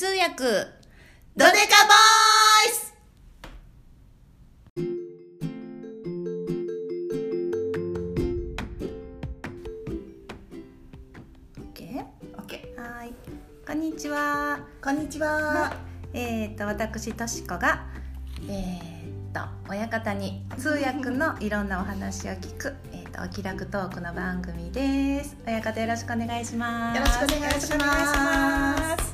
通訳。ドデカボーイスオッケー？オッケはい。こんにちは。ーこんにちは。えっ、と私としこがえっ、と親方に通訳のいろんなお話を聞く えっ、とお気楽トークの番組です。親方よろしくお願いします。よろしくお願いします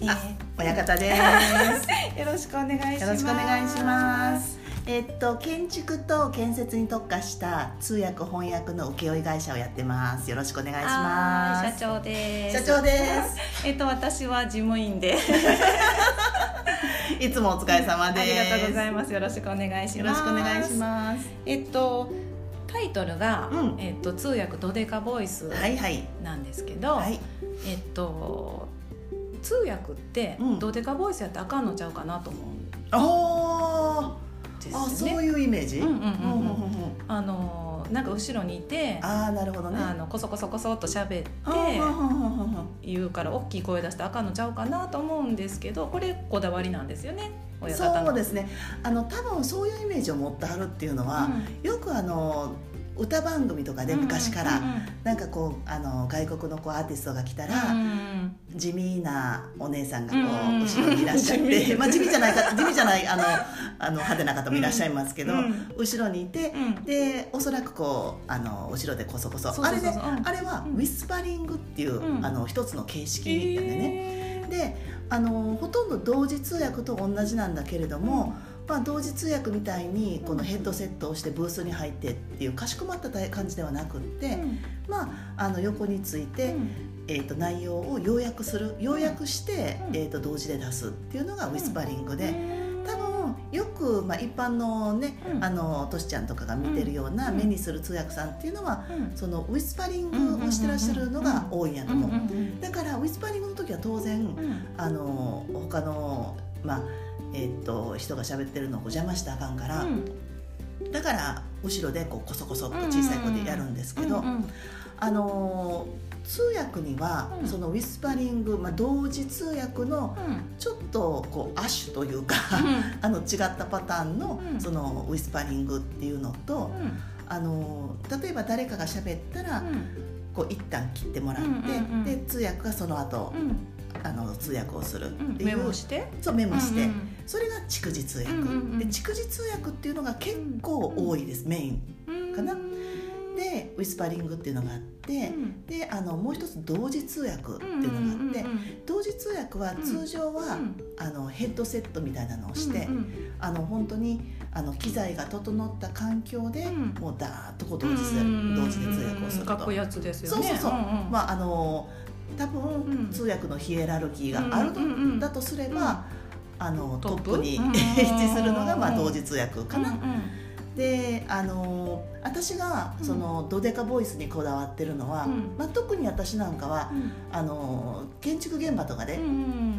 親方です。よろしくお願いします。よろしくお願いします。えっと建築と建設に特化した通訳翻訳の請負会社をやってます。よろしくお願いします。はい社長です。社長です。えっと私は事務員で。いつもお疲れ様です。ありがとうございます。よろしくお願いします。よろしくお願いします。えっとタイトルが、うん。えっと通訳ドデカボイスなんですけど、はい。えっと通訳ってうん。ドデカボイスやったらあかんのちゃうかなと思うんあですー。あそう。いうイメージ？うんうんうんうん。うんうんうんあのなんか後ろにいてあああなるほどね。のこそこそこそっと喋ってうんうんうんうんうん言うから大きい声出してあかんのちゃうかなと思うんですけどこれこだわりなんですよね親方の。そうですね。あの多分そういうイメージを持ってはるっていうのは、よくあの歌番組とかで昔から、なんかこうあの外国のこうアーティストが来たら、地味なお姉さんがこう、うん後ろにいらっしゃっ地て、味。まあ、地味じゃないか地味じゃないあのあの派手な方もいらっしゃいますけど、うん後ろにいて、うん。でおそらくこうあの後ろでこそこそ。あれね、あれはうん。ウィスパリングっていう、うん。あの一つの形式なんでね。ね。であのほとんど同時通訳と同じなんだけれども、まあ、同時通訳みたいにこのヘッドセットをしてブースに入ってっていうかしこまった感じではなくって、まあ、あの横について、えー、と内容を要約する要約して、うん。えー、と同時で出すっていうのがウィスパリングで。多分よく、まあ、一般のね、うん。あのトシちゃんとかが見てるようなうん。目にする通訳さんっていうのは、うん。そのウィスパリングをしてらっしゃるのが多いんやと思う。うんうんうん。だからウィスパリングの時は当然、うん。あの他の、まあえーっと人が喋ってるのをこう邪魔したらあかんから、だから後ろでこうコソコソっと小さい声でやるんですけど、うんうん。あの通訳には、うん。そのウィスパリング、まあ、同時通訳のちょっとこう亜種というか あの違ったパターンの,、うん。そのウィスパリングっていうのと、うん。あの例えば誰かが喋ったら、こう一旦切ってもらって、うんうんうん。で通訳がその後、うんあの通訳をするうんっていう、メモして？そうメモして、うんうん。それが蓄字通訳、うんうんうん。で蓄字通訳っていうのが結構多いです、メインうん。かなでウィスパリングっていうのがあって、うん。であのもう一つ同時通訳っていうのがあって、同時通訳は通常は、うんあのヘッドセットみたいなのをして、うんあの本当にあの機材が整った環境で、うん。もうダーッとこう同時同時で通訳をすると。かっこいいやつですよね。そうそうそう、んん。まああの多分、うん。通訳のヒエラルキーがあると、うんうんうん。だとすれば、あのトトップにうん。うんうん位置するのが、まあ、同時通訳かな。うんうん。であの私がうん。そのドデカボイスにこだわってるのは、うん。まあ、特に私なんかはあの建築現場とかで、うんうん。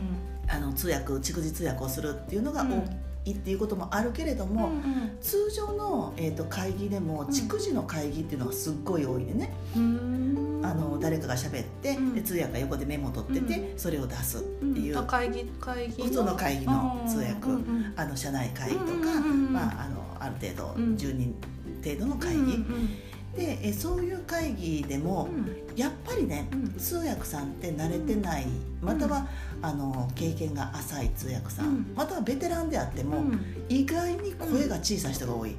あの通訳蓄字通訳をするっていうのがうん。多いっていうこともあるけれども、うん通常の、えー、と会議でもん。蓄字の会議っていうのがすっごい多いでね、うんあの誰かが喋って、うん。で通訳が横でメモ取ってて、それを出すっていう、あ会議会議普通の会議の通訳。うんうんあの社内会議とか、うんうんうんまあ、あのある程度うん。10人程度の会議、うんうんでえそういう会議でも、やっぱりねうん。通訳さんって慣れてないまたは、あの経験が浅い通訳さん、うん。またはベテランであっても、うん。意外に声が小さい人が多い。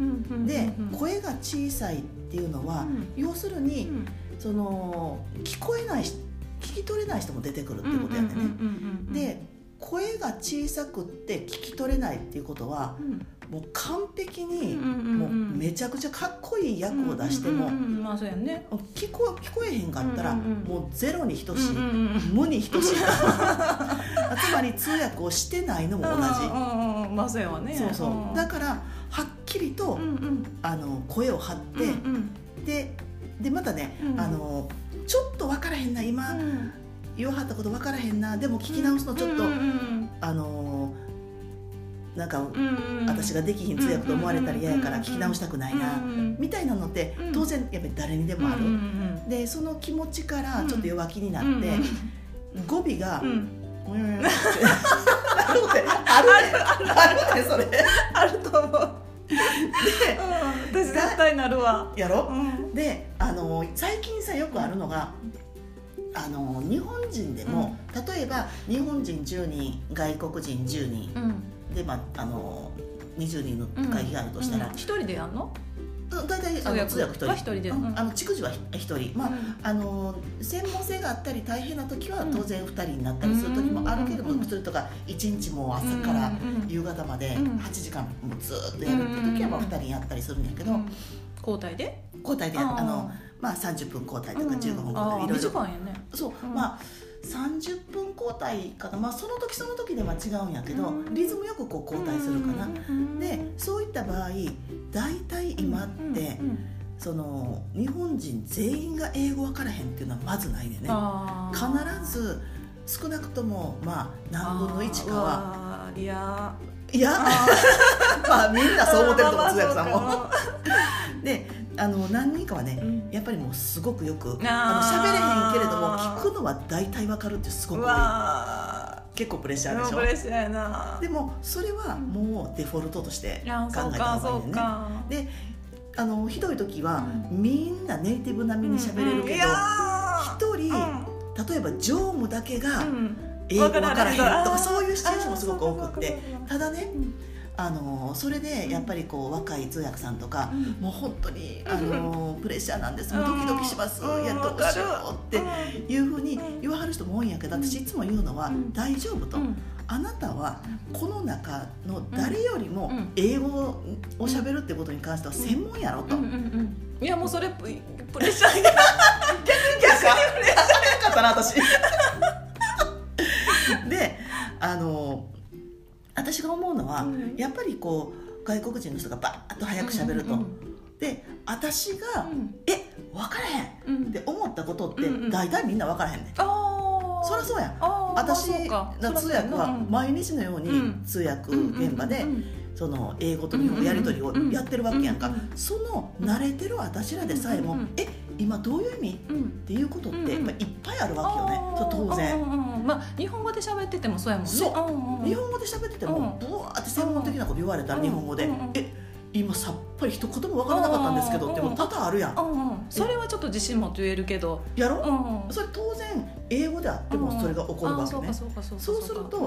うん。うん。で、うん。声が小さいっていうのは、要するに、うんその聞こえない聞き取れない人も出てくるってことやね、うんで声が小さくって聞き取れないっていうことはもう完璧に、もうめちゃくちゃかっこいい役を出しても、聞こ聞こえへんかったら、もうゼロに等しい、無に等しいつまり通訳をしてないのも同じ、そうやわねそうそうだからはっきりと、あの声を張って、ででまたね、うん。あのちょっと分からへんな今、うん。言わはったこと分からへんなでも聞き直すのちょっと、うんうんあのなんか、うんうん私ができひん通訳と思われたら嫌やから聞き直したくないな、うんうんみたいなのってうん。当然やっぱり誰にでもある、うんうんでその気持ちからちょっと弱気になって、うん語尾がうん。うん。ってなるってあるねあるねそれ。であると思う、私絶対なるわ。やろ？うん。であの最近さよくあるのがあの日本人でも、例えば日本人10人外国人10人うんで、まあ、あの20人の会議があるとしたら、うん。一人でやんの？大体あの通訳1人。は一人で。うん。うん。あの逐次は1人。まあ、あの専門性があったり大変な時は当然2人になったりする時もあるけれども、うん。それとか1日も朝からうん。夕方までうん。8時間もずっとやるって時はまあ2人やったりするんやけど、うん。交代で？交代であの、まあ、30分交代とか15分交代いろいろ。そう、うん。まあ30分交代かな、まあ、その時その時では違うんやけど、うん。リズムよくこう交代するかな、でそういった場合大体今って、その日本人全員が英語分からへんっていうのはまずないねね。必ず少なくともまあ何分の1かは。はいや。いや。まあみんなそう思ってると思う通訳さんも。も。であの何人かはねうん。やっぱりもうすごくよくあの喋れへんけれども聞くのは大体分かるってすごうく多い。わ結構プレッシャーでしょ？ープレッシャーやな。でもそれはもうデフォルトとして考えた方がいいよね。であのひどい時は、うみんなネイティブ並みに喋れるけどうん。人、ー例えば常務だけがうん。英語わからへんとわかそういうシチュエーションもすごく多くって。ただねうんあのそれでやっぱりこう若い通訳さんとか、うん。もう本当にあのプレッシャーなんです。もうドキドキします、うん。いやどうしようっていうふうに言わはる人も多いんやけどうん。私いつも言うのは、うん。大丈夫と、うん。あなたはこの中の誰よりもうん。英語をしゃべるってことに関しては専門やろと、いやもうそれププレッシャーが 逆にプレッシャーかったな私。であの私が思うのは、うん。やっぱりこう外国人の人がバーッと早くしゃべると、うんで私がうん「え分からへん」うん。って思ったことってうんうん。大体みんな分からへんねん、ああそりゃそうや私の通訳はうん毎日のようにうん。通訳現場でうんうん。その英語と日本語やり取りをやってるわけやんか。うんうんその慣れてる私らでさえもうんうん「え今どういう意味?」うん。っていうことっうんうん。てやっぱいっぱいあるわけよね。う当然。うんうんうんまあ日本語で喋っててもそうやもんね。そう。んうん日本語で喋っててもブワーって専門的なこと言われたらうん。日本語でうんうん「え今さっぱり一言も分からなかったんですけど」ってもう多々あるやん。うんうん。それはちょっと自信持って言えるけど。やろ？うんそれ当然英語であってもそれが起こるわけね。そうすると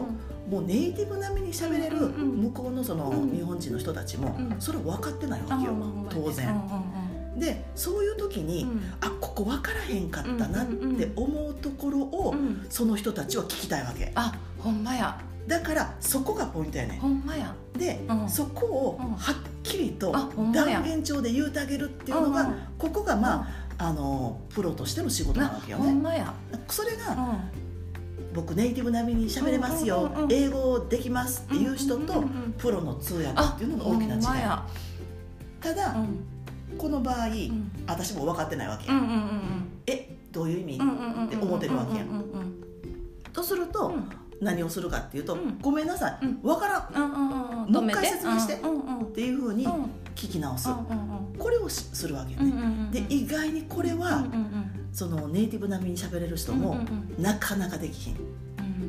もうネイティブ並みに喋れるうんうんうん。向こうのそのうん日本人の人たちもうんそれ分かってないわけよ。当然。うんでそういう時にうん。あここ分からへんかったなって思うところをうん。うんその人たちは聞きたいわけ。あほんまや。だからそこがポイントやねほんまや。んでうん。そこをうん。はっきりと断言帳で言うてあげるっていうのがうんうん。ここがまああのプロとしての仕事なわけよね。ほんまや。それがうん。僕ネイティブ並みに喋れますよ。うんうんうん英語できますっていう人とプロの通訳あっていうのが大きな違い。ただうんこの場合うん。私も分かってないわけうんうんうんえどういう意味？って思ってるわけや。とするとうん。何をするかっていうとうん。ごめんなさい。うん。分からん。うんうんもう一回説明して。っていうふうにうん。聞き直す。これをしするわけよね。で意外にこれうんはうんそのネイティブ並みに喋れる人もなかなかできひん。うん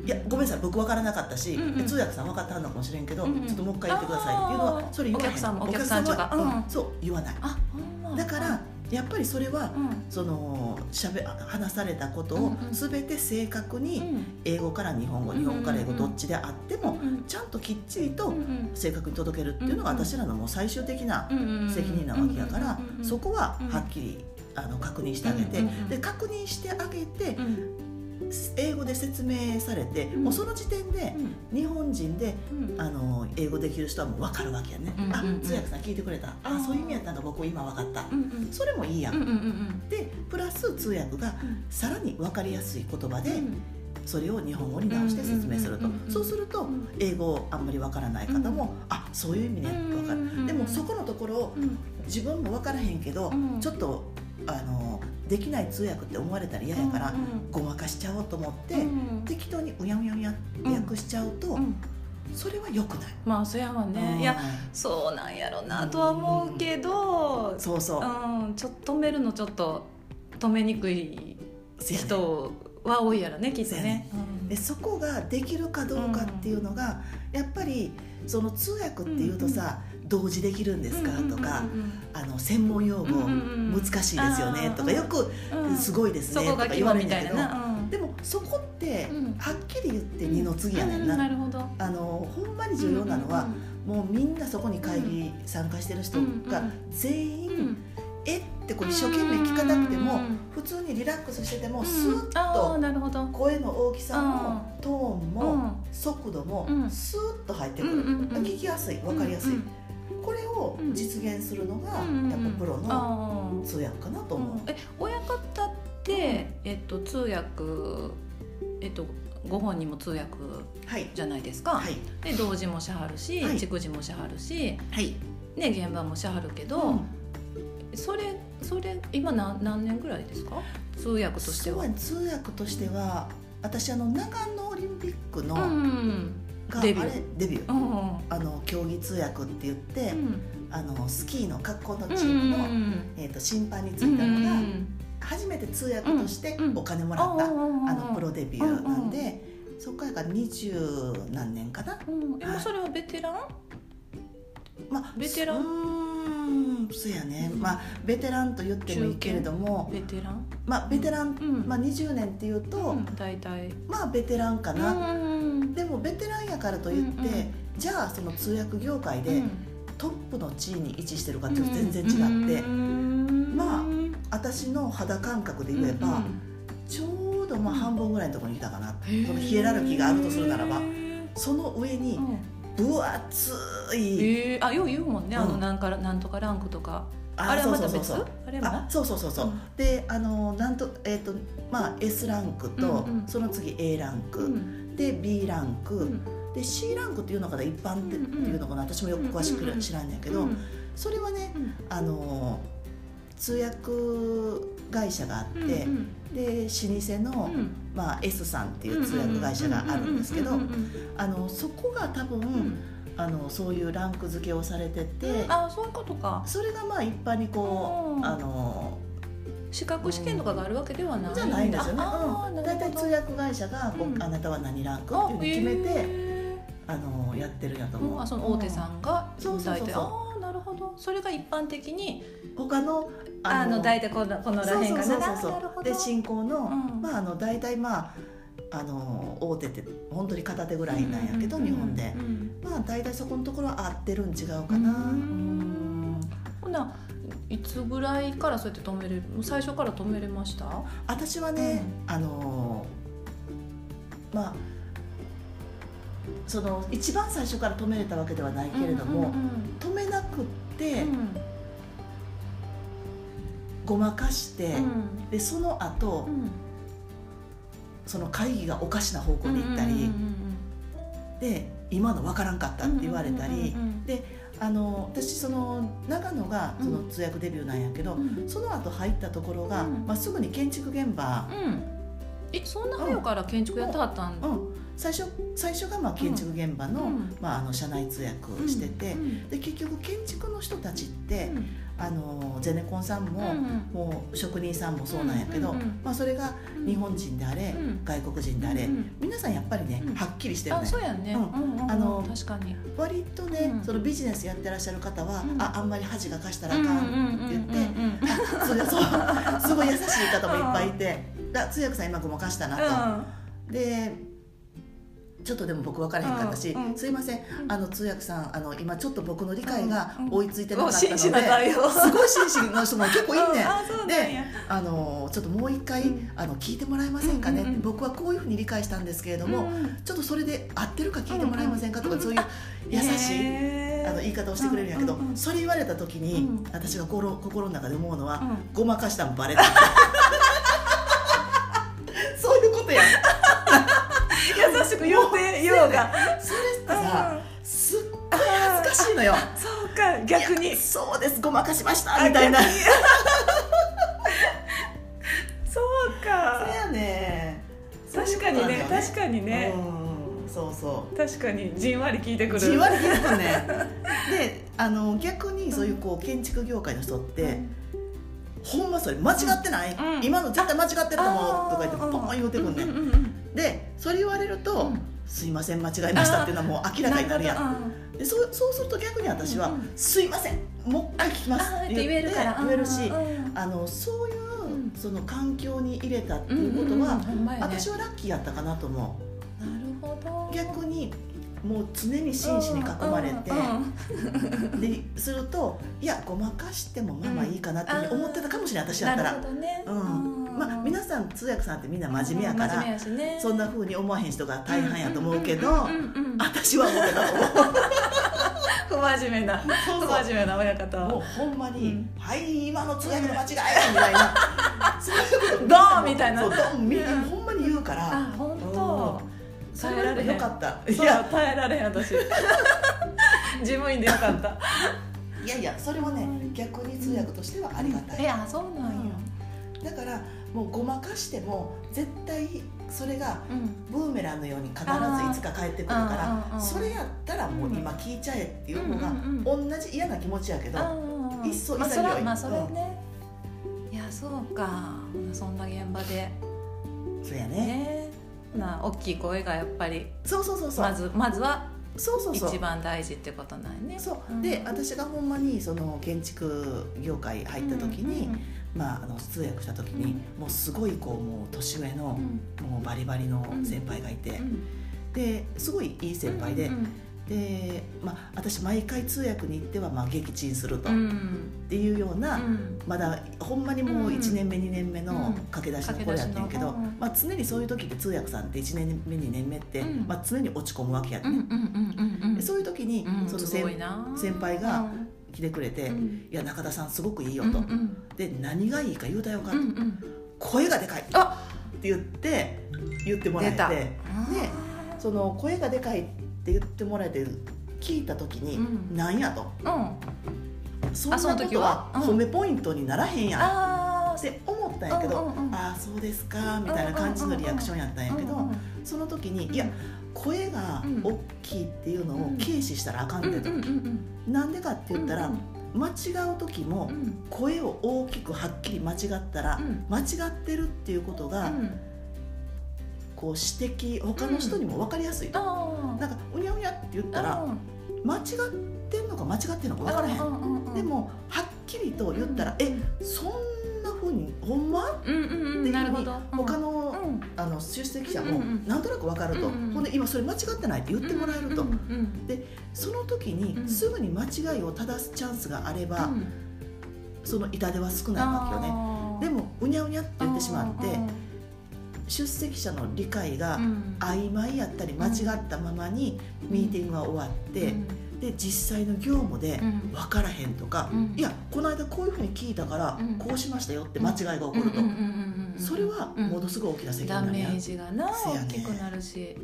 いやごめんなさい。僕分からなかったし、うんうん。通訳さん分かってはんのかもしれんけど、うんうん。ちょっともう一回言ってくださいっていうのはそれ言わへん。お客さんもお客さんとかはうん。そう言わない。あだからやっぱりそれはうん。そのしゃべ話されたことをうんうん。全て正確うにん。英語から日本語日本語から英語うんうんうんどっちであってもうんちゃんときっちりとうんうん。正確に届けるっていうのがうんうん。私らのもう最終的なうんうんうん。責任なわけやからうんうんうんそこはうん。はっきりあの確認してあげてうんうんうん。で確認してあげてうん英語で説明されてうん。もうその時点で日本人でうん。あの英語できる人はもう分かるわけやね、あうんうんうん。通訳さん聞いてくれた。あそういう意味やったんか僕今分かった、うんうん。それもいいやん、うんうんうんでプラス通訳がうん。さらに分かりやすい言葉でうん。それを日本語に直して説明すると。うんうんうんうんそうするとうん英語あんまり分からない方も、あそういう意味ね分かる、うんでもそこのところをうん。自分も分からへんけど、うん。ちょっとあのできない通訳って思われたら嫌やから、うんごまかしちゃおうと思って、うん。適当にうやうやうやうん訳しちゃうと、うん。それは良くない、まあそやわねいやそうなんやろなとは思うけどそうそう、うんちょっと止めるのちょっと止めにくい人は多いやろねきっとね。でそこができるかどうかっていうのが、やっぱりその通訳っていうとさ、同時できるんですかとか、あの専門用語難しいですよねとかよくすごいですねとか言われるんだけど、でもそこってはっきり言って二の次やねんな。なるほどあのほんまに重要なのは、もうみんなそこに会議参加してる人が全員、えってこう一生懸命聞かなくても、普通にリラックスしててもスーッと声の大きさもトーンも速度もスーッと入ってくる、聞きやすい分かりやすい、これを実現するのがやっぱプロの通訳かなと思う。え親方って、えっと、通訳えっとご本人も通訳じゃないですか、はい、で同時もしはるし、はい、もしはるし、はい、ね、現場もしはるけど、うん、それそれ今何何年ぐらいですか？通訳としては。通訳としては私あの長野オリンピックの、うんデビュー。デビュー、うん、あの競技通訳って言って、うん、あのスキーの学校のチームの、うん、えーと、審判についたのが、初めて通訳としてお金もらった、あのプロデビューなんで、そこから二十何年かな、うん、でもそれはベテラン、まあベテラン？うんそうやね、まあベテランと言ってもいいけれどもベテラン？まあベテラン、うん、まあ20年っていうと、うん、大体。まあベテランかな、でもベテランやからといって、うんうん、じゃあその通訳業界で、トップの地位に位置してるかっていうと全然違って、まあ私の肌感覚で言えば、ちょうどまあ半分ぐらいのところにいたかな、このヒエラルキーがあるとするならばその上に分厚い、えー、あよう言うもんね、あのなんかなんとかランクとか。あれはまた別？そうそうそうそう、うん、であのなんとえっ、ー、とまあ S ランクと、うんうん、その次 A ランク、うん、で B ランク、うん、で C ランクっていうのかな一般っていうのかな、私もよく詳しく知らんやけど、それはね、あの通訳会社があって、で老舗の、うん、まあ、S さんっていう通訳会社があるんですけどあのそこが多分、うん、あのそういうランク付けをされてて、うん、あそういうことか。それがまあ一般にこうあの資格試験とかがあるわけではない、じゃないんですよね。大体、うん、通訳会社がこう、あなたは何ランクっていうのを決めてあのやってるんやと思う、あその大手さんがそうそうそうああなるほど。それが一般的に他のあの大体このこのらへんかな。そうそうそうで進行の、まああの大体まああの大手って本当に片手ぐらいなんやけど、日本で、まあ大体そこのところは合ってるん違うかな。ほないつぐらいからそうやって止めれる？最初から止めれました？私はね、うん、あのまあその一番最初から止めれたわけではないけれども、止めなくって、うん、ごまかして、うん、でその後、うん、その会議がおかしな方向に行ったり、で今の分からんかったって言われたり、であの私その長野がその通訳デビューなんやけど、うん、その後入ったところが、まあ、すぐに建築現場、うん、えそんな早から建築やってはったん、うん最初最初がまあ建築現場の,、まあ、あの社内通訳してて、で結局建築の人たちって、あのゼネコンさんも,、もう職人さんもそうなんやけど、まあ、それが日本人であれ、外国人であれ、皆さんやっぱりね、はっきりしてるね。そうやね、あの確かに。割とね、そのビジネスやってらっしゃる方は、ああんまり恥がかしたらあかんって言って それそうすごい優しい方もいっぱいいて通訳さん今ごまかしたなと。でちょっとでも僕分からへんかったし、うんうん、すいません。あの通訳さんあの今ちょっと僕の理解が追いついてなかったので、すごい紳士の人も結構いいね。であのちょっともう一回、あの聞いてもらえませんかね、うんうん、僕はこういうふうに理解したんですけれども、ちょっとそれで合ってるか聞いてもらえませんかとか、そういう優しいあの言い方をしてくれるんやけど、それ言われた時に、私が心心の中で思うのは、ごまかしたんバレたうて言おうがそれってさ、すっごい恥ずかしいのよ。そうか。逆に。そうですごまかしましたみたいな。そうか。そやね。確かにね確かにね。そうそう。確かにじんわり聞いてくる。じんわり聞いてくるね。であの逆にそういうこう建築業界の人って、うん。ほんまそれ間違ってない、うん、今の絶対間違ってると思うとか言ってポン言うてくんね、ん、でそそれ言われると、うんすいません間違えましたっていうのはもう明らかになるやん。でそうそうすると逆に私は「うんうん。すいませんもう一回聞きます」って言って言えるから言えるし、あのそういう、ん。その環境に入れたっていうことは、私はラッキーやったかなと思なるほど。う逆にもう常に真摯に囲まれて、でするといやごまかしてもまあまあいいかなって思ってたかもしれない私だったら。なるほどね。うんまあ皆さん通訳さんってみんな真面目やからね。そんなふうに思わへん人が大半やと思うけど、私は思ってたと思う。不真面目な不真面目な親方もうはほんまに「うん。はい今の通訳の間違い」みたいな。そういうことドーンみたいな。そうドーンみんなうんほんまに言うから。あ本当。それはよかった。いや。耐えられへん私。事務員でよかった。いやいやそれはね逆に通訳としてはありがたい、えあそうなんやだからもうごまかしても絶対それがうん。ブーメランのように必ずいつか帰ってくるからうんそれやったらもう今聞いちゃえっていうのがうんうん同じ嫌な気持ちやけどうんいっそ潔い。れまあそれね。いやそうか。そんな現場で。そうやね。ね。な大きい声がやっぱりそうそうそうそう。まずまずはそうそうそう。一番大事ってことなんやね。そう。うん。で私がほんまにその建築業界入った時に、うんまあ、あの通訳した時に、もうすごいこうもう年上の、うん。もうバリバリの先輩がいて、うん。ですごいいい先輩で、うん。で、まあ、私毎回通訳に行ってはまあ撃沈すると、うっんていうような、うん。まだほんまにもう1年目2年目のうん。駆け出しの頃やってんけど、まあ、常にそういう時って通訳さんって1年目2年目って、うん。まあ、常に落ち込むわけやって、うんうんうんうんうんでそういう時に、その先輩が来てくれて「うん。いや中田さんすごくいいようんと」うん。で何がいいか言うたよかと、うんうん。声がでかい。あっ。て言って言ってもらえて。でその声がでかいって言ってもらえて聞いた時にうん。やと。うん。そんなことは褒めポイントにならへんやって思ったんやけどああそうですかみたいな感じのリアクションやったんやけどその時にいや声が大きいっていうのを軽視したらあかんうんでとなんでかって言ったらうん間違う時もうん。声を大きくはっきり間違ったらうん。間違ってるっていうことがうん。こう指摘他の人にも分かりやすいと、なんかうにゃうにゃって言ったらうん。間違ってんのか間違ってんのか分からへん。でもはっきりと言ったら、えそんなふうにほんま？うんうんうんなるほど。他の,、うん。あの出席者もなんとなく分かると、ほんで今それ間違ってないって言ってもらえると、うんうんその時うん。にすぐに間違いを正すチャンスがあれば、うん。その痛手は少ないわけよね。でもうにゃうにゃって言ってしまってうん出席者の理解がうん。曖昧やったり間違ったままにミーティングが終わって、うんで実際の業務でうん。分からへんとか、うん。いやこの間こういうふうに聞いたからうん。こうしましたよって間違いが起こると、それはものすごい大きな責ダメ任なんや。ージがな大きくなるし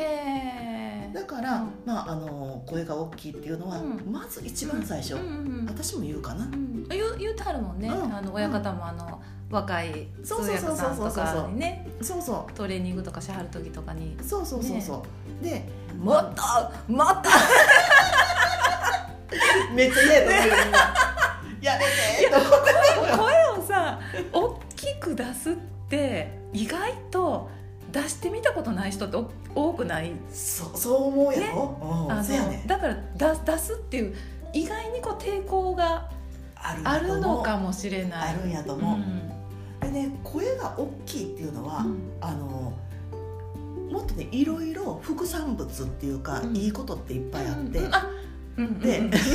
へえだから、うん。まあ、あの声が大きいっていうのは、うん。まず一番最初、うんうん私も言うかな、うん。言う言うてはるもんね。うん。あの親方もあの若い通訳さんとかにね。そうそトレーニングとかしはる時とかに。うそうそうそうそう、でもっともっと。めっちゃ嫌やと やめてと。思って声をさ大きく出すって意外と出してみたことない人ってお多くない？そうそう思うやろ、うん。あそうやね。のだから出出すっていう意外にこう抵抗があるのかもしれない。あるんやとう思う、ん。でね声が大きいっていうのは、うん。あのもっとねいろいろ副産物っていうか、うん。いいことっていっぱいあって、うん。あうんうんでうん。で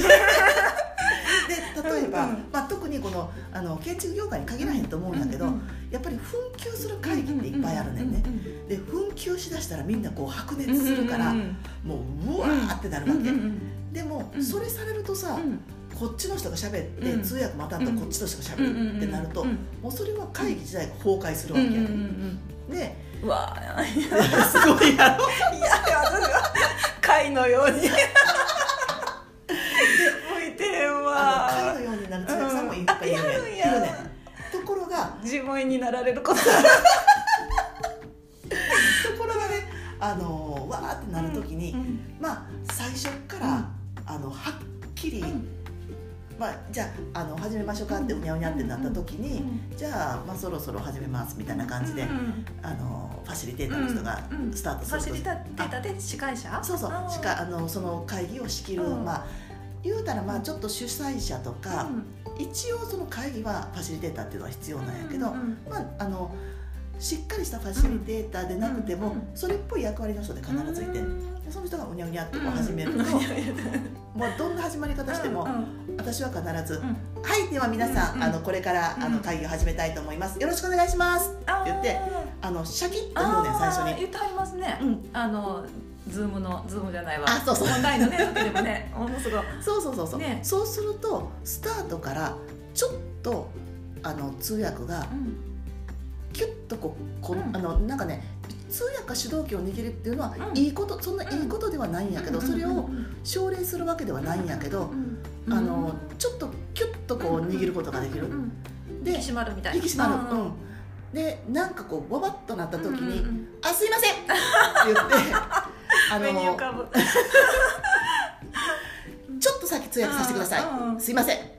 例えば、うんうん。まあ、特にこのあの建築業界に限らへんと思うんだけど、うんやっぱり紛糾する会議っていっぱいあるねんね、で紛糾しだしたらみんなこう白熱するから、うんうんもううわーってなるわけ、うんうんでも、うん。それされるとさ、うん。こっちの人が喋って、うん。通訳またんとこっちの人が喋うんるってなると、うん。もうそれは会議自体が崩壊するわけや、うんうんうんでうん。うわ すごいやろ。や私は貝のように向いてへんあのわ貝のようになる通訳さんもいっぱいいるね,、うんあやるんやいるねところが自分になられること。ところがねあのわーってなる時に、うん。まあ最初から、あのはっきり、うん。まあ、じゃああの始めましょうかってうにゃうにゃってなった時に、うん。じゃあ、まあ、そろそろ始めますみたいな感じで、うん。あのファシリテーターの人がうん。スタートすると、ファシリテーターで司会者？そうそう。しかあのその会議を仕切る、うん。まあ言うたらまあちょっと主催者とか、うん一応その会議はファシリテーターっていうのは必要なんやけど、うんうんまああのしっかりしたファシリテーターでなくても、うんそれっぽい役割の人で必ずいて、その人がうにゃうにゃってこう始めると、うん まあどんな始まり方しても、うん私は必ず「うん。はいでは皆さん、うんあのこれからあのうん会議を始めたいと思います。よろしくお願いします」って言ってあのシャキッと言うねん最初に。言ってはりますね、うん。あのズームのズームじゃないわ。あそうそう。オンラインのね時でもね。ものすごい。そうそうそうそう、ね。そうするとスタートからちょっとあの通訳がうん。キュッとこうこ、うん。あのなんかね通訳が主導権を握るっていうのは、うん。いいことそんないいことではないんやけど、それをうん。奨励するわけではないんやけど、うん。あのちょっとキュッとこう握ることができる、うん。で引き締まるみたいな。引き締まる、ううんん。でなんかこうボバッとなった時に「うんうん。あすいません!」って言ってあ目に浮のかぶ。ちょっと先通訳させてください、うんうん。すいません。って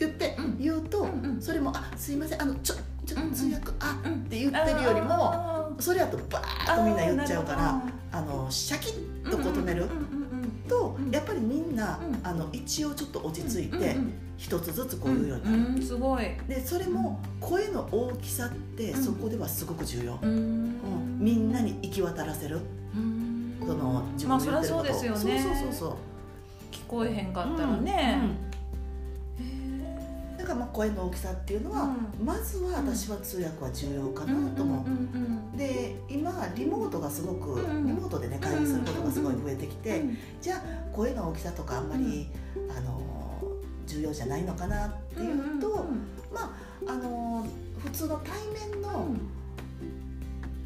言ってうん。言うと、うんうん。それも「あすいません。あのちょちょうんうん。通訳、あうん。って言ってるよりもそれやとバーッとみんな言っちゃうからああのシャキッーとこう止めるとうんやっぱりみんなうん。あの一応ちょっと落ち着いうんて一つずつこう言うようになる。うんうん。すごい。でそれも声の大きさってうんそこではすごく重要、うん。うん。みんなに行き渡らせる。うんその自まあ分のってること。をそうですよね。そうそうそうそう。聞こえへんかったらね。うん。へだからまあ声の大きさっていうのは、うまずは私は通訳は重要かなと思う、うんうんで今リモートがすごく、うんリモートでね会議することがすごい増えてきて、うんじゃあ声の大きさとかあんまり、あの重要じゃないのかなっていうと、うんまああの普通の対面うのん。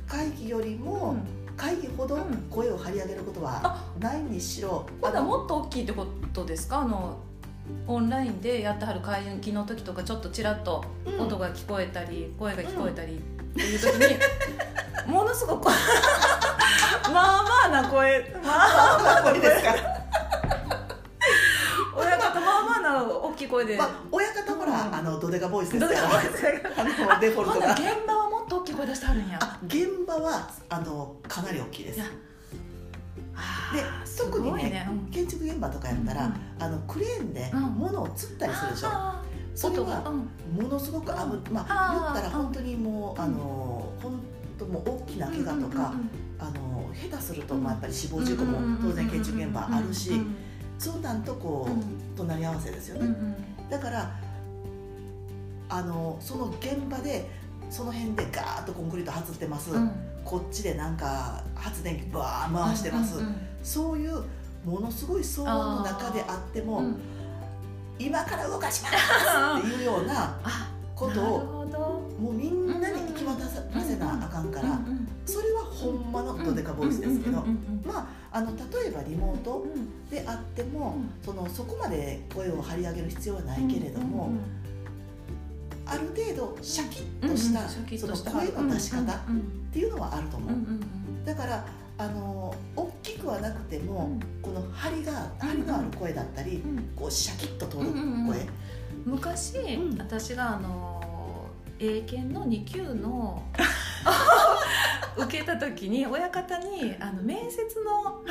会議よりうも、ん会議ほどうん。声を張り上げることはあ。ないにしろ、まだあのもっと大きいってことですか？あのオンラインでやってはる会議の時とかちょっとちらっとうん。音が聞こえたり、声が聞こえたりっていう時に、ものすごくまあまあな声まあまあな声。ですか、親方まあまあな大きい声で、まあ、親方ほら、うん。あのドデカボイスですから。ですかあのデフォルトが。現場声出してはるんや。あ現場はあのかなり大きいです。で特にねね。うん。建築現場とかやったら、うんあのクレーンでうん。物を釣ったりするでしょ、あーそれはものすごく危うん。まあ言ったら本当にもう、うんあの本当もう大きな怪我とか、あの下手すると、まあ、やっぱり死亡事故も当然建築現場あるし、うんそうなんとこう、うん。隣り合わせですよね、うんうん。だからあのその現場でその辺でガーッとコンクリート張ってます、うん。こっちでなんか発電機バーッ回してます、うんうんそういうものすごい騒音の中であっても、うんうん今から動かしますっていうようなあことをもうみんなに行き渡らせなあかんから、それはほんまのドデカボイスですけど、うんうんうんまあ、あの例えばリモートうん。であっても、うん。そのそこまで声を張り上げる必要はないけれども、ある程度シャキッとした、そのとした。声の出し方っうんていうのはあると思う、だからあの大きくはなくても、うん。この張りが張りのある声だったり、うん。こうシャキッと通る声、昔、ん。私があの英検の2級の 受けた時に親方にあの面接の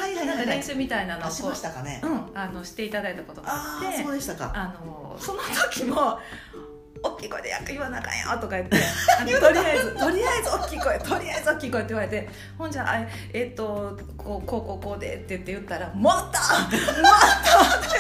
練習みたいなのをあししたかね、うん、あのしていただいたことがあああってそうでしたか。あのその時も「大きい声で言わなあかんよ」とか言って。あのとりあえず「とりあえず大きい声とりあえず大きい声」って言われて。ほんじゃあ「えっとこうこうこうこうで」って言って言ったら「もっともっと!」って。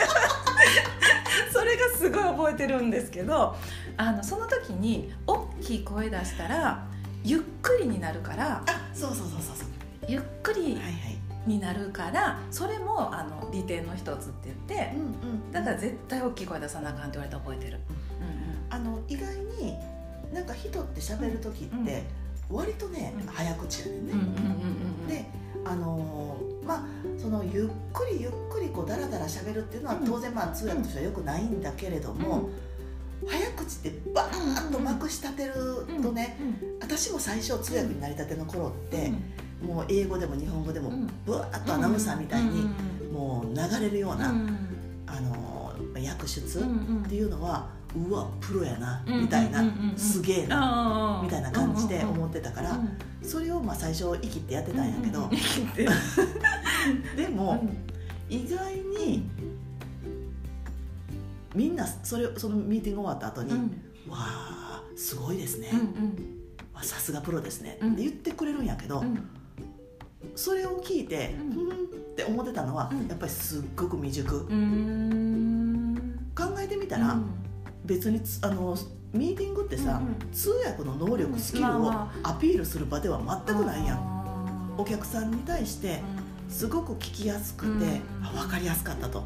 それがすごい覚えてるんですけどあのその時に大きい声出したらゆっくりになるからあそうそうそうそうそう。ゆっくりはいはい。になるからそれもあの利点の一つって言って。うんうんだから絶対大きい声出さなあかんって言われて覚えてる。あの意外になんか人って喋る時って割とね、うん。早口やねんね、であのーまあそのゆっくりゆっくりこうダラダラ喋るっていうのはうん。当然まあ通訳としてはよくないんだけれども、早口ってバーッとまくし立てるとね、私も最初通訳になりたての頃って、もう英語でも日本語でもうん。ブワーッとアナウンサーみたいにもう流れるような、うん。あのー役出っていうのは、うわプロやなうんみたいな、すげえなみたいな感じで思ってたから、うん。それをまあ最初生きってやってたんやけど、でも、意外にみんなそれそのミーティング終わった後に「うん。わあすごいですね。さすがプロですね」うん。って言ってくれるんやけど、うん。それを聞いてうん。って思ってたのは、うん。やっぱりすっごく未熟、考えてみたら、別につあのミーティングってさ、うんうん。通訳の能力、うんスキルをアピールする場では全くないやん、んお客さんに対してすごく聞きやすくて、うん。あ分かりやすかったと。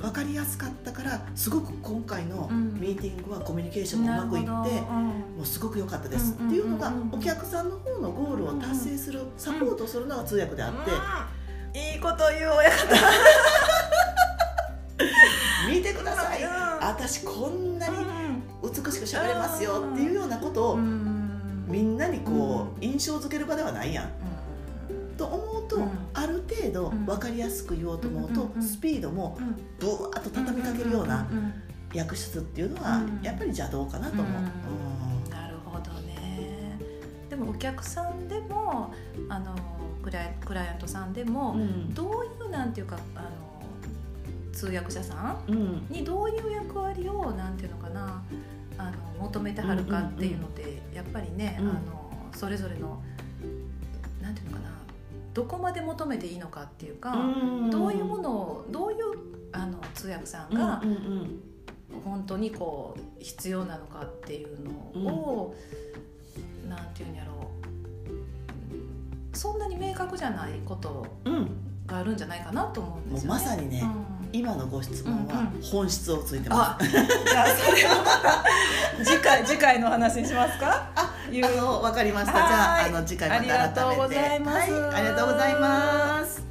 分かりやすかったからすごく今回のうん。ミーティングはコミュニケーションもうまくいって、もうすごく良かったです、うんっていうのがうんうんうん。お客さんの方のゴールを達成するサポートするのが通訳であって、いいこと言う親方私こんなに美しく喋れますよっていうようなことをみんなにこう印象付ける場ではないやん。と思うと、うん。ある程度うん。分かりやすく言おうと思うと、スピードもブワーッと畳みかけるような役出っていうのはうん。やっぱり邪道かなと思う。なるほどね。でもお客さんでもあのクライクライアントさんでも、うん。どういうなんていうかあの通訳者さん？うん。にどういう役割をなんていうのかなあの求めてはるかっていうので、やっぱりね、うん。あのそれぞれのなんていうのかなどこまで求めていいのかっていうか、どういうものをどういうあの通訳さんが本当にこう必要なのかっていうのを、なんていうんやろう。そんなに明確じゃないことうん。があるんじゃないかなと思うんですよね。まさにね。うん今のご質問はうんうん本質をついてまあ、じゃあそれはまた次回次回の話にしますか？あいうわかりました。じゃああの次回また改めてありがとうございますはい、ありがとうございます。